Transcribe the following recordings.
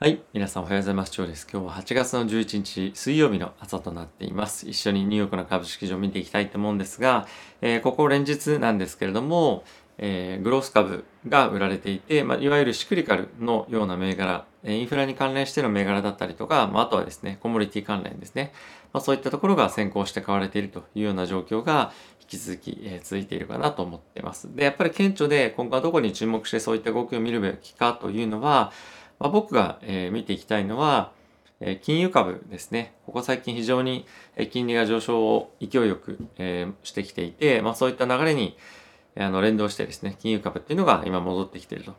はい。皆さんおはようございます。長です。今日は8月の11日水曜日の朝となっています。一緒にニューヨークの株式市場を見ていきたいと思うんですが、えーここ連日なんですけれども、えーグロース株が売られていて、まあ、いわゆるシクリカルのような銘柄、えインフラに関連しての銘柄だったりとか、まあ、あとはですね、コモディティ関連ですね。まあ、そういったところが先行して買われているというような状況が引き続き、えー続いているかなと思っています。で、やっぱり顕著で今後はどこに注目してそういった動きを見るべきかというのは、まあ、僕が、えー見ていきたいのは、えー金融株ですね。ここ最近非常にえー金利が上昇を勢いよく、えーしてきていて、まあ、そういった流れにあの連動してですね、金融株っていうのが今戻ってきていると。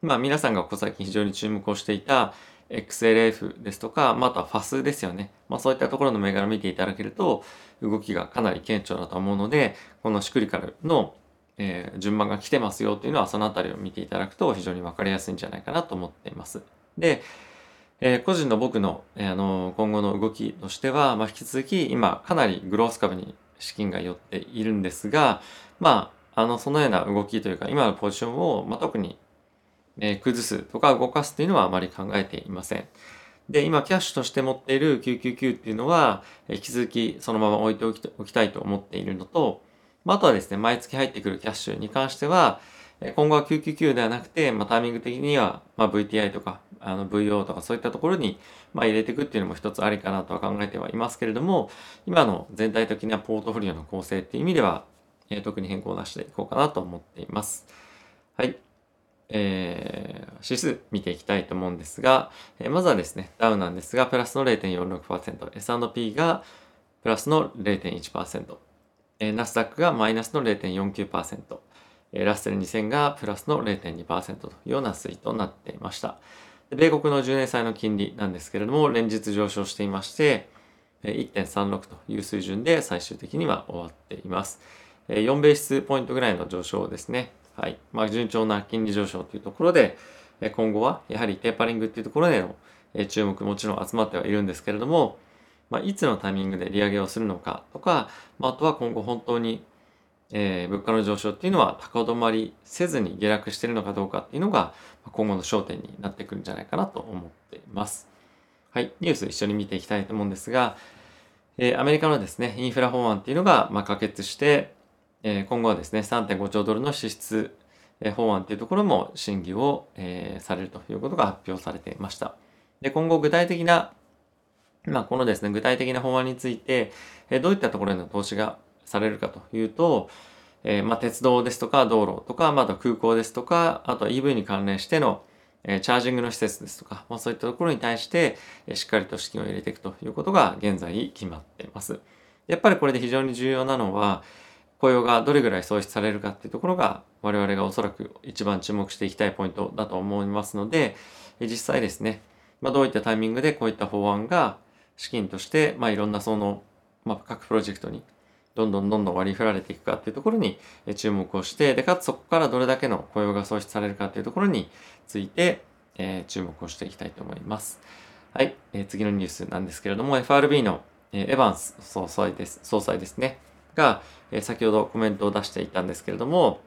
まあ皆さんがここ最近非常に注目をしていた XLF ですとか、まあ、あとは FAS ですよね。まあそういったところの銘柄を見ていただけると動きがかなり顕著だと思うので、このシクリカルのえー順番が来てますよというのはそのあたりを見ていただくと非常にわかりやすいんじゃないかなと思っています。で、えー個人の僕の,、えーあの今後の動きとしては、まあ、引き続き今かなりグロース株に資金が寄っているんですが、まあ、あのそのような動きというか今のポジションを、まあ、特に、えー崩すとか動かすというのはあまり考えていません。で、今キャッシュとして持っている999っていうのは、引き続きそのまま置いておきおきたいと思っているのと、まあ、あとはですね、毎月入ってくるキャッシュに関しては、今後は999ではなくて、まあ、タイミング的には、まあ、VTI とか、あの VO とかそういったところに、まあ、入れていくっていうのも一つありかなとは考えてはいますけれども、今の全体的なポートフォリオの構成っていう意味では、えー特に変更なしでいこうかなと思っています。はい。えー指数見ていきたいと思うんですが、えーまずはですね、ダウなんですが、プラスの0.46%、S&P がプラスの0.1%、えナスダックがマイナスの0.49%、えラッセル2000がプラスの0.2%というような推移となっていました。米国の10年債の金利なんですけれども、連日上昇していまして、1.36という水準で最終的には終わっています。4ベースポイントぐらいの上昇ですね。はい。まあ、順調な金利上昇というところで、今後はやはりテーパリングっていうところでの注目もちろん集まってはいるんですけれども、まあ、いつのタイミングで利上げをするのかとか、まあ、あとは今後本当に、えー物価の上昇っていうのは高止まりせずに下落しているのかどうかっていうのが今後の焦点になってくるんじゃないかなと思っています。はい。ニュース一緒に見ていきたいと思うんですが、えーアメリカのですね、インフラ法案っていうのが、まあ、可決して、えー今後はですね、3.5兆ドルの支出、えー法案っていうところも審議を、えーされるということが発表されていました。で、今後具体的な、まあ、このですね、具体的な法案について、えーどういったところへの投資がされるかというと、えーまあ、鉄道ですとか道路とか、まあ、と空港ですとか、あと EV に関連しての、えーチャージングの施設ですとか、まあ、そういったところに対して、えーしっかりと資金を入れていくということが現在決まっています。やっぱりこれで非常に重要なのは、雇用がどれぐらい創出されるかっていうところが我々がおそらく一番注目していきたいポイントだと思いますので、実際ですね、まあ、どういったタイミングでこういった法案が資金として、まあ、いろんなその、まあ、各プロジェクトにどんどんどんどん割り振られていくかっていうところに注目をして、で、かつそこからどれだけの雇用が創出されるかっていうところについて、えー注目をしていきたいと思います。はい、えー次のニュースなんですけれども、FRB の、えーエヴァンス総裁です、総裁ですね、が、えー先ほどコメントを出していたんですけれども、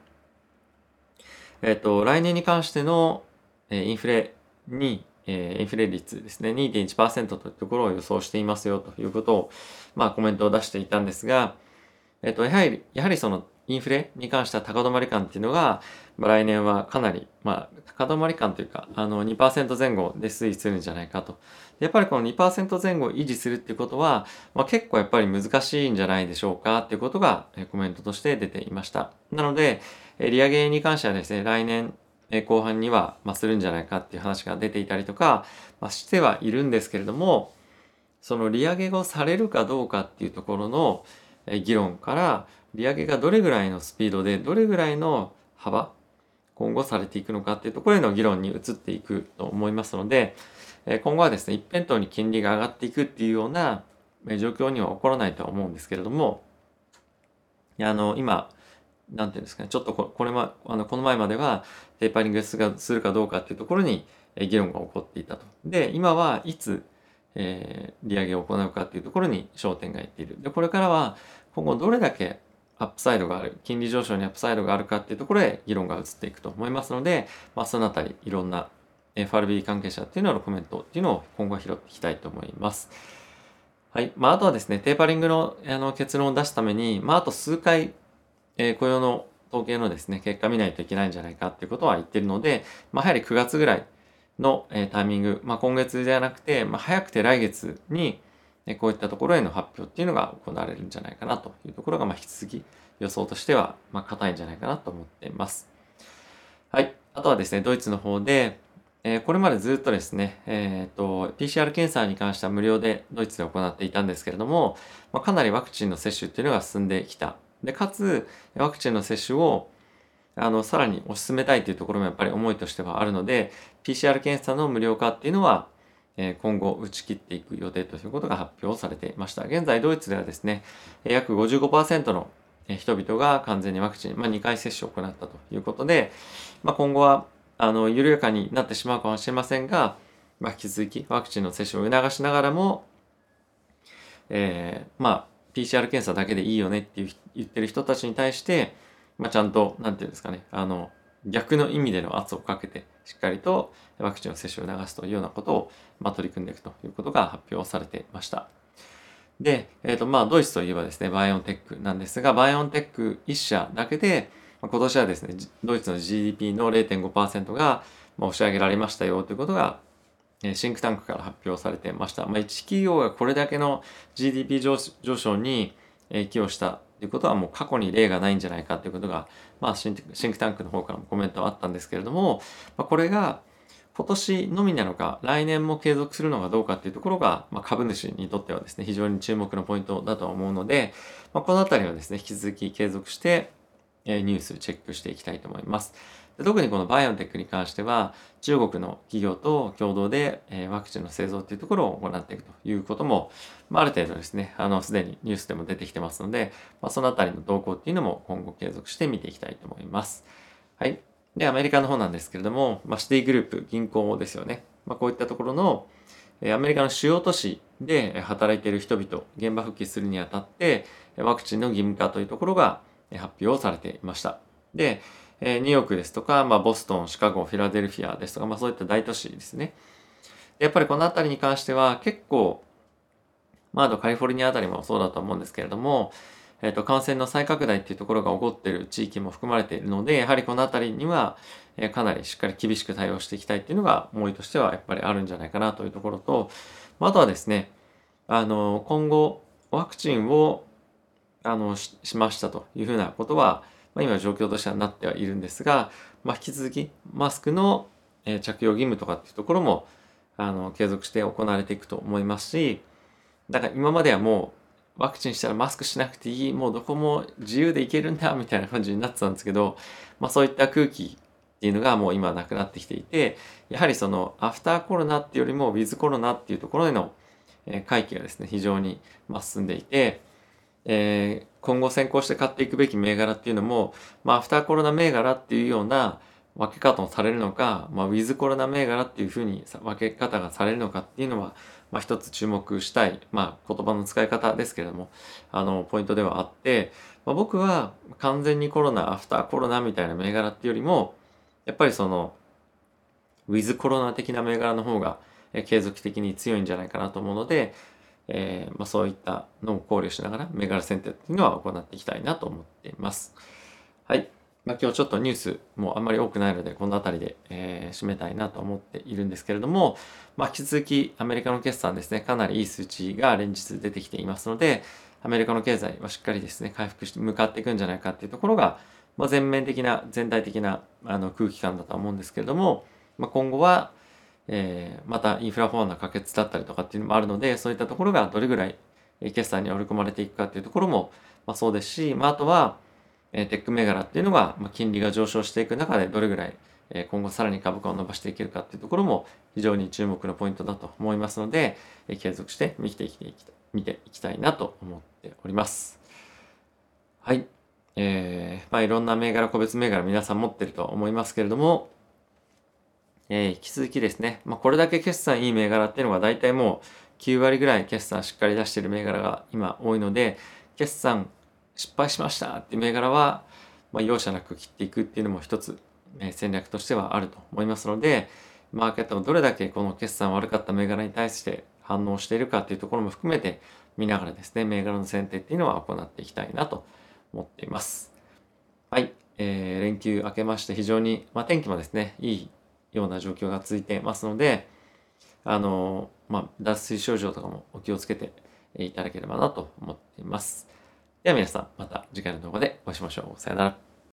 えっ、と、来年に関しての、えーインフレに、えインフレ率ですね、2.1%というところを予想していますよということを、まあコメントを出していたんですが、えっ、と、やはり、やはりそのインフレに関しては高止まり感っていうのが、まあ、来年はかなり、まあ、高止まり感というか、あの、2%前後で推移するんじゃないかと。やっぱりこの2%前後を維持するっていうことは、まあ、結構やっぱり難しいんじゃないでしょうかっていうことがえコメントとして出ていました。なので、え利上げに関してはですね、来年え後半には、まあ、するんじゃないかっていう話が出ていたりとか、まあ、してはいるんですけれども、その利上げをされるかどうかっていうところのえ議論から、利上げがどれぐらいのスピードで、どれぐらいの幅、今後されていくのかっていうところへの議論に移っていくと思いますので、今後はですね、一辺倒に金利が上がっていくっていうような状況には起こらないとは思うんですけれども、あの、今、なんていうんですかね、ちょっとここれま、あの、この前までは、テーパリングするかどうかっていうところに、え議論が起こっていたと。で、今はいつ、えー利上げを行うかっていうところに焦点がいっている。で、これからは、今後どれだけアップサイドがある、金利上昇にアップサイドがあるかっていうところへ議論が移っていくと思いますので、まあ、そのあたりいろんな FRB 関係者っていうののコメントっていうのを今後は拾っていきたいと思います。はい。まあ、あとはですね、テーパリングのあの結論を出すために、まあ、あと数回、えー、雇用の統計のですね、結果見ないといけないんじゃないかっていうことは言ってるので、まあ、やはり9月ぐらいの、えー、タイミング、まあ、今月ではなくて、まあ、早くて来月に、えこういったところへの発表っていうのが行われるんじゃないかなというところが、まあ、引き続き予想としては、まあ、硬いんじゃないかなと思っています。はい。あとはですね、ドイツの方で、えー、これまでずっとですね、えーと、PCR 検査に関しては無料でドイツで行っていたんですけれども、まあ、かなりワクチンの接種っていうのが進んできた。で、かつ、ワクチンの接種をあの、さらに推し進めたいというところもやっぱり思いとしてはあるので、PCR 検査の無料化っていうのは、今後打ち切っていく予定ということが発表されていました。現在、ドイツではですね、約55%の人々が完全にワクチン、まあ、2回接種を行ったということで、まあ、今後はあの、緩やかになってしまうかもしれませんが、まあ、引き続きワクチンの接種を促しながらも、えー、まあ、PCR 検査だけでいいよねっていう言ってる人たちに対して、まあ、ちゃんと、なんていうんですかね、あの、逆の意味での圧をかけて、しっかりとワクチンの接種を促すというようなことを、まあ、取り組んでいくということが発表されていました。で、えっ、ー、と、まあ、ドイツといえばですね、バイオンテックなんですが、バイオンテック1社だけでま、今年はですね、ドイツの GDP の0.5%が押し上げられましたよということが、シンクタンクから発表されてました。まあ、1企業がこれだけの GDP 上昇に寄与したということはもう過去に例がないんじゃないかということが、まあ、シンクタンクの方からもコメントはあったんですけれども、まあ、これが今年のみなのか来年も継続するのかどうかっていうところが、まあ、株主にとってはですね非常に注目のポイントだと思うので、まあ、この辺りはですね引き続き継続してニュースチェックしていきたいと思います。特にこのバイオンテックに関しては中国の企業と共同でえワクチンの製造っていうところを行っていくということも、まあ、る程度ですね、あの、すでにニュースでも出てきてますので、まあ、そのあたりの動向っていうのも今後継続して見ていきたいと思います。はい。で、アメリカの方なんですけれども、まあ、シティグループ、銀行ですよね。まあ、こういったところの、アメリカの主要都市で働いている人々、現場復帰するにあたって、ワクチンの義務化というところが発表されていました。で、えニューヨークですとか、まあ、ボストン、シカゴ、フィラデルフィアですとか、まあ、そういった大都市ですね。やっぱりこの辺りに関しては結構、まあ、あとカリフォルニアあたりもそうだと思うんですけれども、えっ、ー、と、感染の再拡大っていうところが起こっている地域も含まれているので、やはりこの辺りには、え、かなりしっかり厳しく対応していきたいっていうのが思いとしてはやっぱりあるんじゃないかなというところと、まあ、あとはですね、あの、今後、ワクチンをあのしましたというふうなことは、まあ、今状況としてはなってはいるんですが、まあ、引き続きマスクの着用義務とかっていうところもあの継続して行われていくと思いますしだから今まではもうワクチンしたらマスクしなくていいもうどこも自由でいけるんだみたいな感じになってたんですけど、まあ、そういった空気っていうのがもう今なくなってきていてやはりそのアフターコロナっていうよりもウィズコロナっていうところへの回帰がですね非常に進んでいてえー、今後先行して買っていくべき銘柄っていうのも、まあ、アフターコロナ銘柄っていうような分け方をされるのか、まあ、ウィズコロナ銘柄っていうふうに分け方がされるのかっていうのは、まあ、一つ注目したい、まあ、言葉の使い方ですけれども、あの、ポイントではあって、まあ、僕は完全にコロナ、アフターコロナみたいな銘柄っていうよりも、やっぱりその、ウィズコロナ的な銘柄の方が継続的に強いんじゃないかなと思うので、えー、まあ、そういったのを考慮しながら銘柄選定っていうのは行っていきたいなと思っています。はい。まあ、今日ちょっとニュースもあんまり多くないので、この辺りで、えー、締めたいなと思っているんですけれども、まあ、引き続きアメリカの決算ですね、かなりいい数値が連日出てきていますので、アメリカの経済はしっかりですね、回復して向かっていくんじゃないかっていうところが、まあ、全面的な、全体的なあの空気感だと思うんですけれども、まあ、今後は、えー、またインフラフォアの可決だったりとかっていうのもあるので、そういったところがどれぐらい決算に織り込まれていくかっていうところも、まあ、そうですし、まあ、あとは、えー、テック銘柄っていうのが、まあ、金利が上昇していく中でどれぐらい、えー、今後さらに株価を伸ばしていけるかっていうところも非常に注目のポイントだと思いますので、えー、継続して見ていきたい見ていきたいなと思っております。はい。えー、まあいろんな銘柄、個別銘柄皆さん持ってると思いますけれども、えー、引き続きですね、まあ、これだけ決算いい銘柄っていうのが大体もう9割ぐらい決算しっかり出してる銘柄が今多いので、決算失敗しましたっていう銘柄は、まあ、容赦なく切っていくっていうのも一つ、えー、戦略としてはあると思いますので、マーケットがどれだけこの決算悪かった銘柄に対して反応しているかっていうところも含めて見ながらですね、銘柄の選定っていうのは行っていきたいなと思っています。はい。えー、連休明けまして非常に、まあ、天気もですね、いいような状況が続いてますので、あの、まあ、脱水症状とかもお気をつけていただければなと思っています。では皆さん、また次回の動画でお会いしましょう。さよなら。